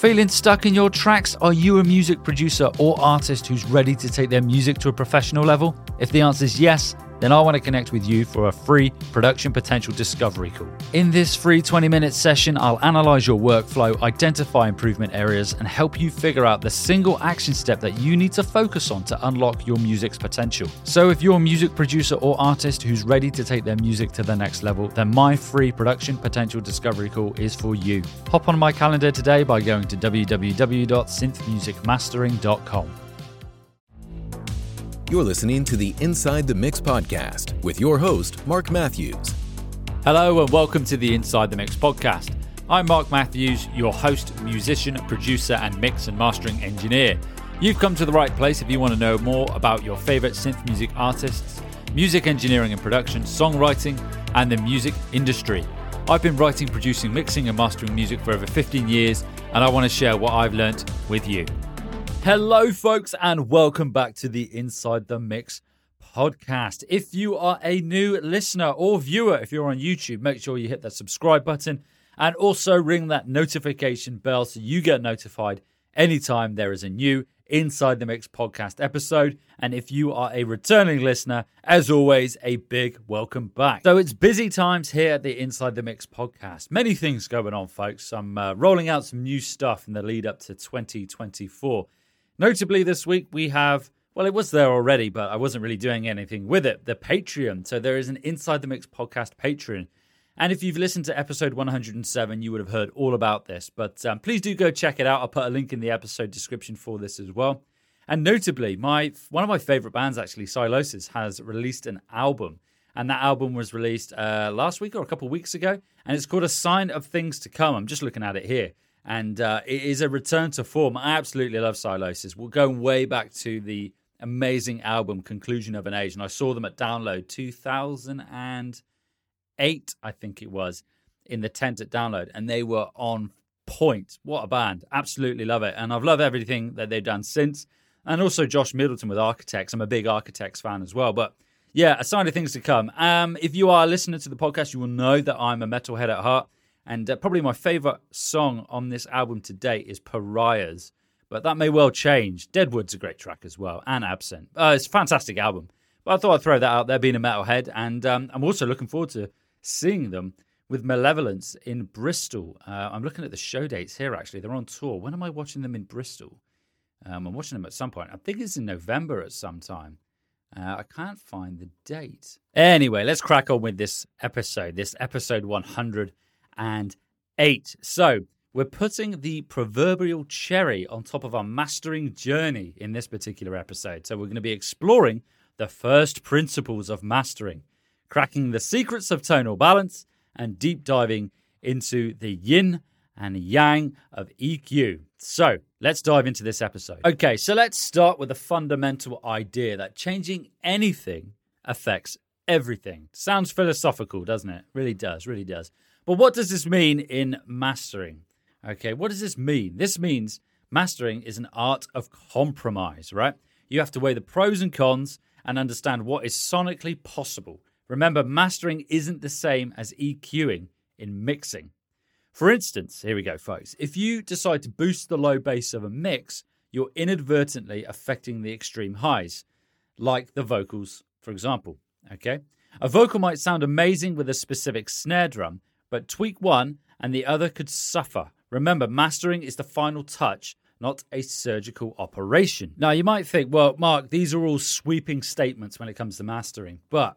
Feeling stuck in your tracks? Are you a music producer or artist who's ready to take their music to a professional level? If the answer is yes, then I want to connect with you for a free production potential discovery call. In this free 20 minute session, I'll analyze your workflow, identify improvement areas, and help you figure out the single action step that you need to focus on to unlock your music's potential. So, if you're a music producer or artist who's ready to take their music to the next level, then my free production potential discovery call is for you. Hop on my calendar today by going to www.synthmusicmastering.com. You're listening to the Inside the Mix podcast with your host, Mark Matthews. Hello, and welcome to the Inside the Mix podcast. I'm Mark Matthews, your host, musician, producer, and mix and mastering engineer. You've come to the right place if you want to know more about your favorite synth music artists, music engineering and production, songwriting, and the music industry. I've been writing, producing, mixing, and mastering music for over 15 years, and I want to share what I've learnt with you. Hello, folks, and welcome back to the Inside the Mix podcast. If you are a new listener or viewer, if you're on YouTube, make sure you hit that subscribe button and also ring that notification bell so you get notified anytime there is a new Inside the Mix podcast episode. And if you are a returning listener, as always, a big welcome back. So it's busy times here at the Inside the Mix podcast. Many things going on, folks. I'm uh, rolling out some new stuff in the lead up to 2024. Notably, this week we have, well, it was there already, but I wasn't really doing anything with it, the Patreon. So there is an Inside the Mix podcast Patreon. And if you've listened to episode 107, you would have heard all about this. But um, please do go check it out. I'll put a link in the episode description for this as well. And notably, my one of my favorite bands, actually, Sylosis, has released an album. And that album was released uh, last week or a couple of weeks ago. And it's called A Sign of Things to Come. I'm just looking at it here and uh, it is a return to form. I absolutely love Sylosis. We're going way back to the amazing album Conclusion of an Age, and I saw them at Download 2008, I think it was, in the tent at Download, and they were on point. What a band! Absolutely love it, and I've loved everything that they've done since. And also Josh Middleton with Architects. I'm a big Architects fan as well, but. Yeah, a sign of things to come. Um, if you are listening to the podcast, you will know that I'm a metalhead at heart. And uh, probably my favorite song on this album to date is Pariahs, but that may well change. Deadwood's a great track as well, and Absent. Uh, it's a fantastic album. But I thought I'd throw that out there, being a metalhead, and um, I'm also looking forward to seeing them with Malevolence in Bristol. Uh, I'm looking at the show dates here, actually. They're on tour. When am I watching them in Bristol? Um, I'm watching them at some point. I think it's in November at some time. Uh, I can't find the date. Anyway, let's crack on with this episode, this episode 100 and eight. So we're putting the proverbial cherry on top of our mastering journey in this particular episode. So we're going to be exploring the first principles of mastering, cracking the secrets of tonal balance, and deep diving into the yin and yang of EQ. So let's dive into this episode. Okay, so let's start with the fundamental idea that changing anything affects everything. Sounds philosophical, doesn't it? Really does, really does. But what does this mean in mastering? Okay, what does this mean? This means mastering is an art of compromise, right? You have to weigh the pros and cons and understand what is sonically possible. Remember, mastering isn't the same as EQing in mixing. For instance, here we go, folks. If you decide to boost the low bass of a mix, you're inadvertently affecting the extreme highs, like the vocals, for example. Okay? A vocal might sound amazing with a specific snare drum, but tweak one and the other could suffer. Remember, mastering is the final touch, not a surgical operation. Now, you might think, well, Mark, these are all sweeping statements when it comes to mastering, but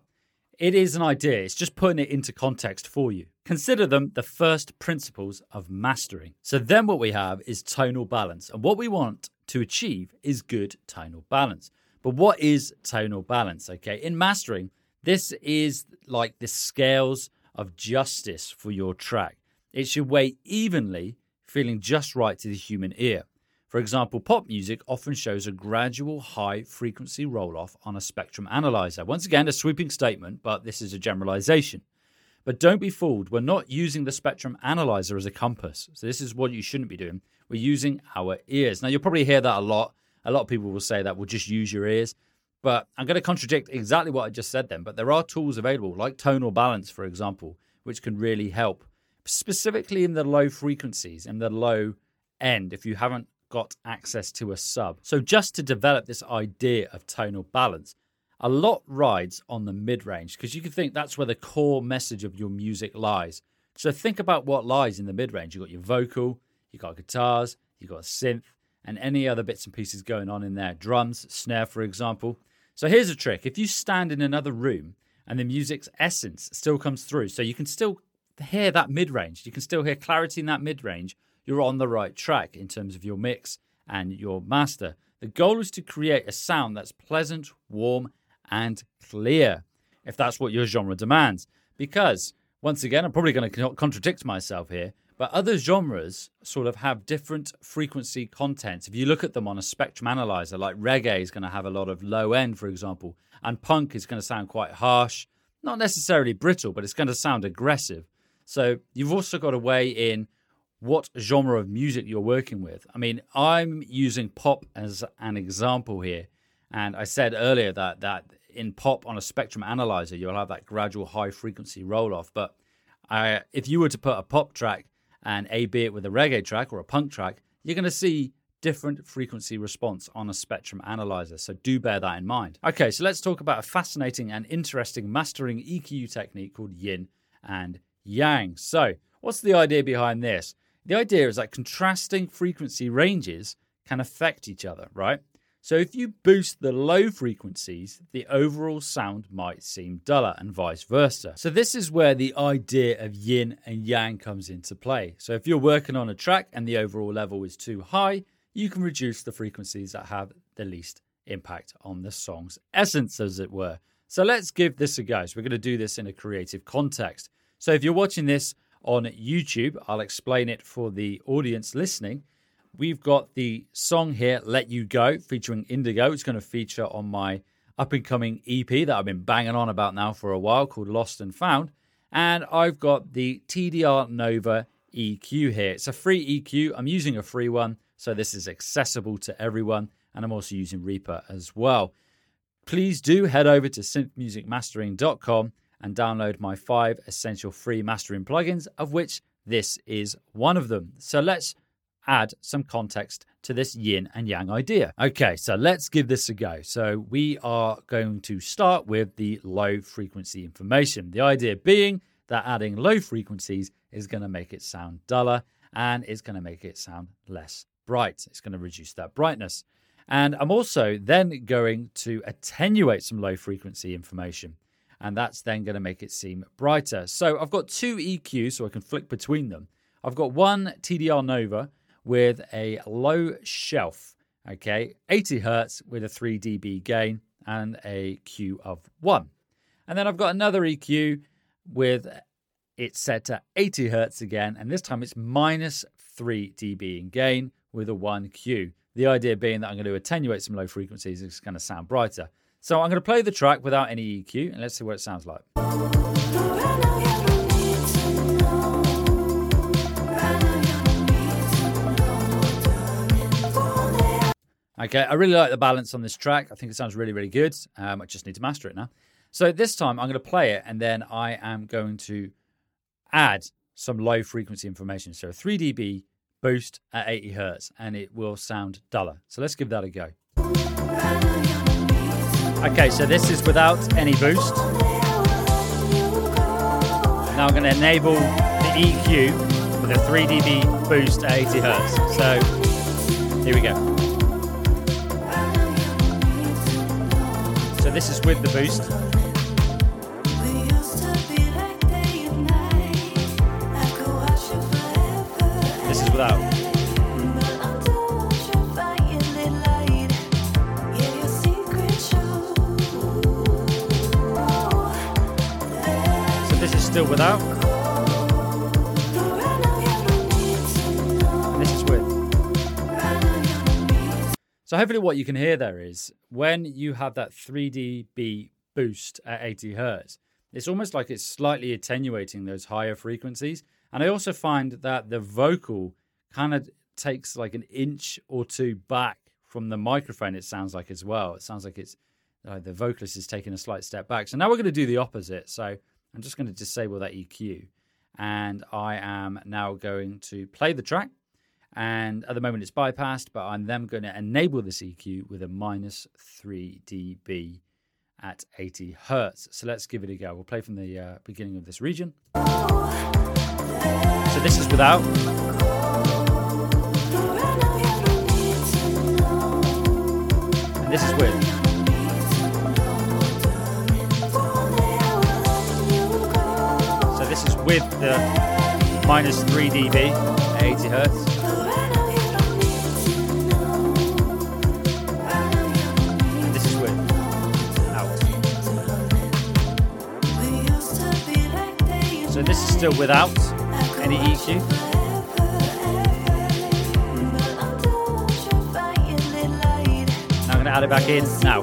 it is an idea. It's just putting it into context for you. Consider them the first principles of mastering. So, then what we have is tonal balance. And what we want to achieve is good tonal balance. But what is tonal balance? Okay, in mastering, this is like the scales of justice for your track. It should weigh evenly, feeling just right to the human ear. For example, pop music often shows a gradual high frequency roll off on a spectrum analyzer. Once again, a sweeping statement, but this is a generalization. But don't be fooled, we're not using the spectrum analyzer as a compass. So, this is what you shouldn't be doing. We're using our ears. Now, you'll probably hear that a lot. A lot of people will say that we'll just use your ears. But I'm going to contradict exactly what I just said then. But there are tools available, like tonal balance, for example, which can really help, specifically in the low frequencies and the low end if you haven't got access to a sub. So, just to develop this idea of tonal balance, a lot rides on the mid range because you can think that's where the core message of your music lies. So, think about what lies in the mid range. You've got your vocal, you've got guitars, you've got a synth, and any other bits and pieces going on in there drums, snare, for example. So, here's a trick if you stand in another room and the music's essence still comes through, so you can still hear that mid range, you can still hear clarity in that mid range you're on the right track in terms of your mix and your master. The goal is to create a sound that's pleasant, warm, and clear, if that's what your genre demands. Because, once again, I'm probably going to contradict myself here, but other genres sort of have different frequency contents. If you look at them on a spectrum analyzer, like reggae is going to have a lot of low end, for example, and punk is going to sound quite harsh, not necessarily brittle, but it's going to sound aggressive. So you've also got to weigh in what genre of music you're working with. I mean, I'm using pop as an example here. And I said earlier that that in pop on a spectrum analyzer, you'll have that gradual high frequency roll off. But I, if you were to put a pop track and A B it with a reggae track or a punk track, you're going to see different frequency response on a spectrum analyzer. So do bear that in mind. Okay, so let's talk about a fascinating and interesting mastering EQ technique called yin and yang. So, what's the idea behind this? The idea is that contrasting frequency ranges can affect each other, right? So if you boost the low frequencies, the overall sound might seem duller and vice versa. So this is where the idea of yin and yang comes into play. So if you're working on a track and the overall level is too high, you can reduce the frequencies that have the least impact on the song's essence, as it were. So let's give this a go. So we're going to do this in a creative context. So if you're watching this on YouTube. I'll explain it for the audience listening. We've got the song here, Let You Go, featuring Indigo. It's going to feature on my up and coming EP that I've been banging on about now for a while called Lost and Found. And I've got the TDR Nova EQ here. It's a free EQ. I'm using a free one, so this is accessible to everyone. And I'm also using Reaper as well. Please do head over to synthmusicmastering.com and download my five essential free mastering plugins, of which this is one of them. So let's add some context to this yin and yang idea. Okay, so let's give this a go. So we are going to start with the low frequency information. The idea being that adding low frequencies is going to make it sound duller and it's going to make it sound less bright. It's going to reduce that brightness. And I'm also then going to attenuate some low frequency information and that's then going to make it seem brighter. So I've got two EQs, so I can flick between them. I've got one TDR Nova with a low shelf, okay, 80 hertz with a 3 dB gain and a Q of 1. And then I've got another EQ with it set to 80 hertz again, and this time it's minus 3 dB in gain with a 1 Q. The idea being that I'm going to attenuate some low frequencies, it's going to sound brighter. So I'm going to play the track without any EQ and let's see what it sounds like. Okay, I really like the balance on this track. I think it sounds really, really good. Um, I just need to master it now. So this time I'm going to play it and then I am going to add some low frequency information. So 3 dB boost at 80 hertz and it will sound duller. So let's give that a go. Okay, so this is without any boost. Now I'm going to enable the EQ with a 3 dB boost at 80 Hertz. So here we go. This is with the boost. This is without. So this is still without. So hopefully what you can hear there is when you have that 3 dB boost at 80 hertz, it's almost like it's slightly attenuating those higher frequencies. And I also find that the vocal kind of takes like an inch or two back from the microphone, it sounds like as well. It sounds like it's uh, the vocalist is taking a slight step back. So now we're going to do the opposite. So I'm just going to disable that EQ. And I am now going to play the track. And at the moment it's bypassed, but I'm then going to enable this EQ with a minus 3 dB at 80 hertz. So let's give it a go. We'll play from the uh, beginning of this region. So this is without. And this is with. So this is with the minus 3 dB at 80 hertz. Still without any EQ. Add it back in now.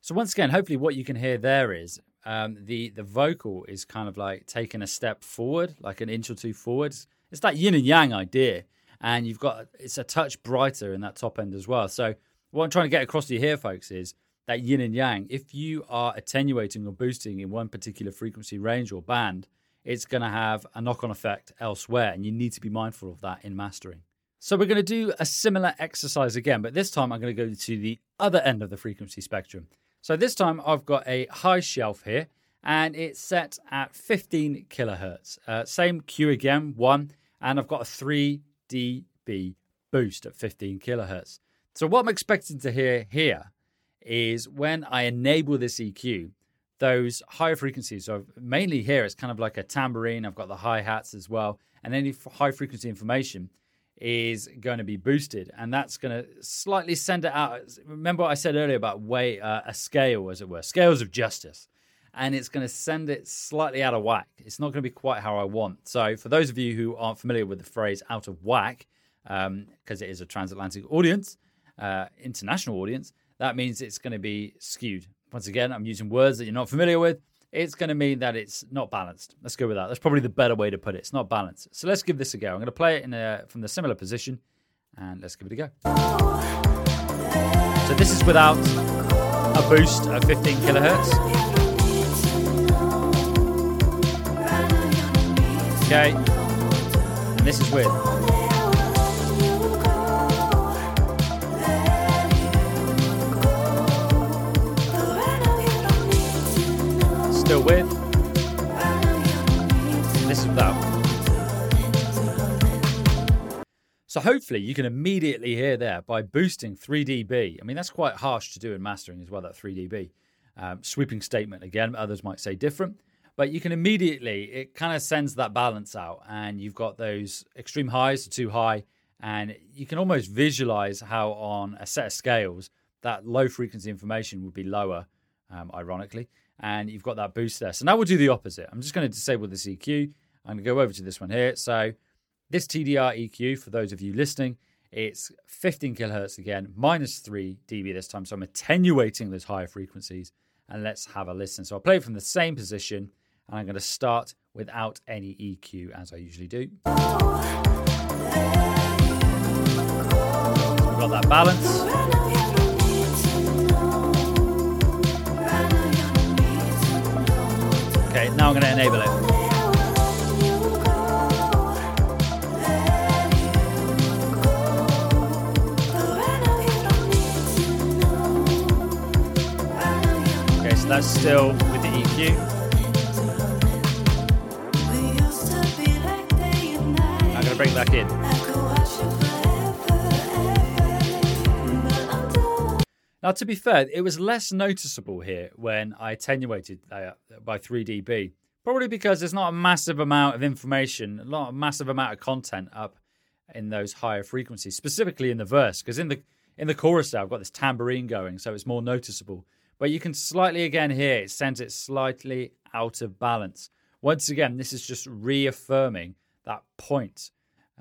So once again, hopefully, what you can hear there is um, the the vocal is kind of like taking a step forward, like an inch or two forwards. It's that yin and yang idea, and you've got it's a touch brighter in that top end as well. So what I'm trying to get across to you here, folks, is that yin and yang. If you are attenuating or boosting in one particular frequency range or band, it's going to have a knock-on effect elsewhere, and you need to be mindful of that in mastering. So we're going to do a similar exercise again, but this time I'm going to go to the other end of the frequency spectrum. So this time I've got a high shelf here and it's set at 15 kilohertz. Uh, same Q again, one, and I've got a 3 dB boost at 15 kilohertz. So what I'm expecting to hear here is when I enable this EQ, those higher frequencies. So mainly here it's kind of like a tambourine. I've got the hi hats as well, and any high frequency information is going to be boosted, and that's going to slightly send it out. Remember what I said earlier about way uh, a scale, as it were, scales of justice, and it's going to send it slightly out of whack. It's not going to be quite how I want. So, for those of you who aren't familiar with the phrase "out of whack," because um, it is a transatlantic audience, uh, international audience, that means it's going to be skewed. Once again, I'm using words that you're not familiar with it's going to mean that it's not balanced. Let's go with that. That's probably the better way to put it. It's not balanced. So let's give this a go. I'm going to play it in a, from the similar position and let's give it a go. So this is without a boost of 15 kilohertz. Okay. And this is with. Still with. This is without. So hopefully you can immediately hear there by boosting 3 dB. I mean, that's quite harsh to do in mastering as well, that 3 dB. Um, sweeping statement again, others might say different. But you can immediately, it kind of sends that balance out, and you've got those extreme highs to too high, and you can almost visualize how on a set of scales that low frequency information would be lower, um, ironically, and you've got that boost there. So now we'll do the opposite. I'm just going to disable this EQ. I'm going to go over to this one here. So this TDR EQ, for those of you listening, it's 15 kilohertz again, minus 3 dB this time. So I'm attenuating those higher frequencies. And let's have a listen. So I'll play from the same position. And I'm going to start without any EQ as I usually do. Got that balance. I'm going to enable it. Okay, so that's still with the EQ. I'm going to bring back in. Now, to be fair, it was less noticeable here when I attenuated uh, by 3 dB. Probably because there's not a massive amount of information, a lot, a massive amount of content up in those higher frequencies, specifically in the verse. Because in the in the chorus there, I've got this tambourine going, so it's more noticeable. But you can slightly again hear it sends it slightly out of balance. Once again, this is just reaffirming that point,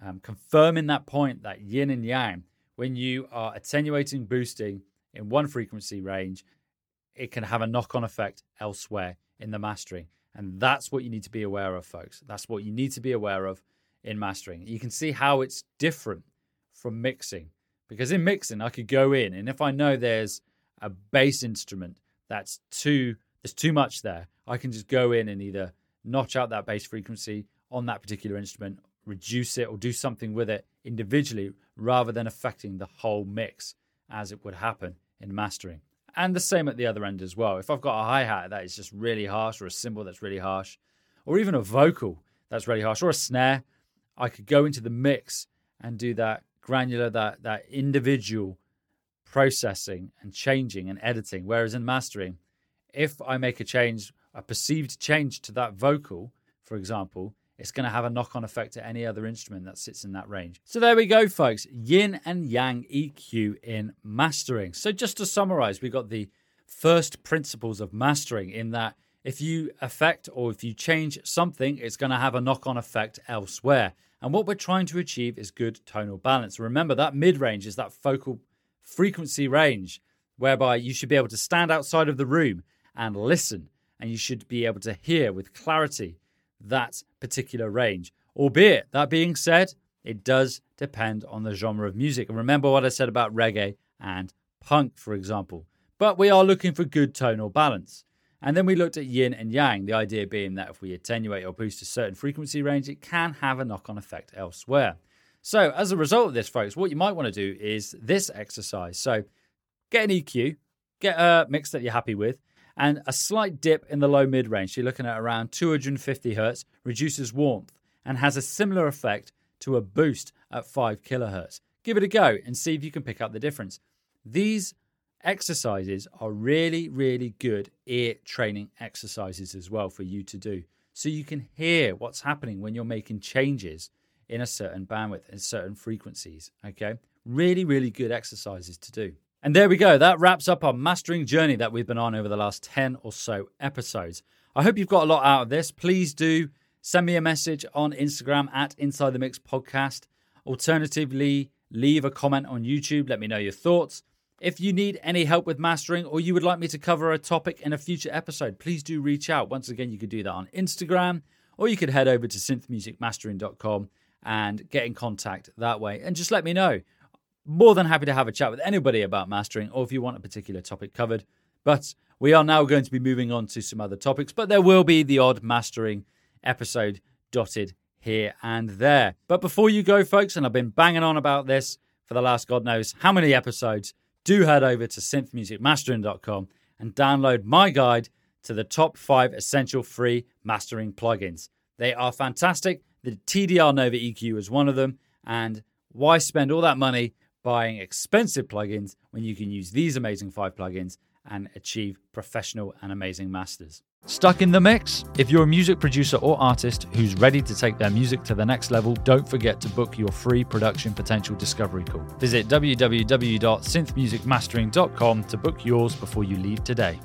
um, confirming that point, that yin and yang. When you are attenuating, boosting in one frequency range, it can have a knock on effect elsewhere in the mastering. And that's what you need to be aware of, folks. That's what you need to be aware of in mastering. You can see how it's different from mixing. Because in mixing, I could go in, and if I know there's a bass instrument that's too there's too much there, I can just go in and either notch out that bass frequency on that particular instrument, reduce it, or do something with it individually rather than affecting the whole mix as it would happen in mastering. And the same at the other end as well. If I've got a hi hat that is just really harsh, or a cymbal that's really harsh, or even a vocal that's really harsh, or a snare, I could go into the mix and do that granular, that that individual processing and changing and editing. Whereas in mastering, if I make a change, a perceived change to that vocal, for example, it's going to have a knock on effect to any other instrument that sits in that range. So there we go, folks. Yin and Yang EQ in mastering. So just to summarize, we got the first principles of mastering in that if you affect or if you change something, it's going to have a knock on effect elsewhere. And what we're trying to achieve is good tonal balance. Remember, that mid range is that focal frequency range whereby you should be able to stand outside of the room and listen, and you should be able to hear with clarity that particular range. Albeit, that being said, it does depend on the genre of music. And remember what I said about reggae and punk, for example. But we are looking for good tonal balance. And then we looked at yin and yang, the idea being that if we attenuate or boost a certain frequency range, it can have a knock on effect elsewhere. So, as a result of this, folks, what you might want to do is this exercise. So, get an EQ, get a mix that you're happy with, and a slight dip in the low mid range. You're looking at around 250 hertz, reduces warmth, and has a similar effect to a boost at 5 kilohertz. Give it a go and see if you can pick up the difference. These exercises are really, really good ear training exercises as well for you to do. So you can hear what's happening when you're making changes in a certain bandwidth and certain frequencies. Okay. Really, really good exercises to do. And there we go. That wraps up our mastering journey that we've been on over the last 10 or so episodes. I hope you've got a lot out of this. Please do send me a message on Instagram at Inside the Mix Podcast. Alternatively, leave a comment on YouTube. Let me know your thoughts. If you need any help with mastering or you would like me to cover a topic in a future episode, please do reach out. Once again, you could do that on Instagram or you could head over to synthmusicmastering.com and get in contact that way and just let me know more than happy to have a chat with anybody about mastering or if you want a particular topic covered. But we are now going to be moving on to some other topics, but there will be the odd mastering episode dotted here and there. But before you go, folks, and I've been banging on about this for the last God knows how many episodes, do head over to synthmusicmastering.com and download my guide to the top five essential free mastering plugins. They are fantastic. The TDR Nova EQ is one of them. And why spend all that money buying expensive plugins when you can use these amazing five plugins and achieve professional and amazing masters. Stuck in the mix? If you're a music producer or artist who's ready to take their music to the next level, don't forget to book your free production potential discovery call. Visit www.synthmusicmastering.com to book yours before you leave today.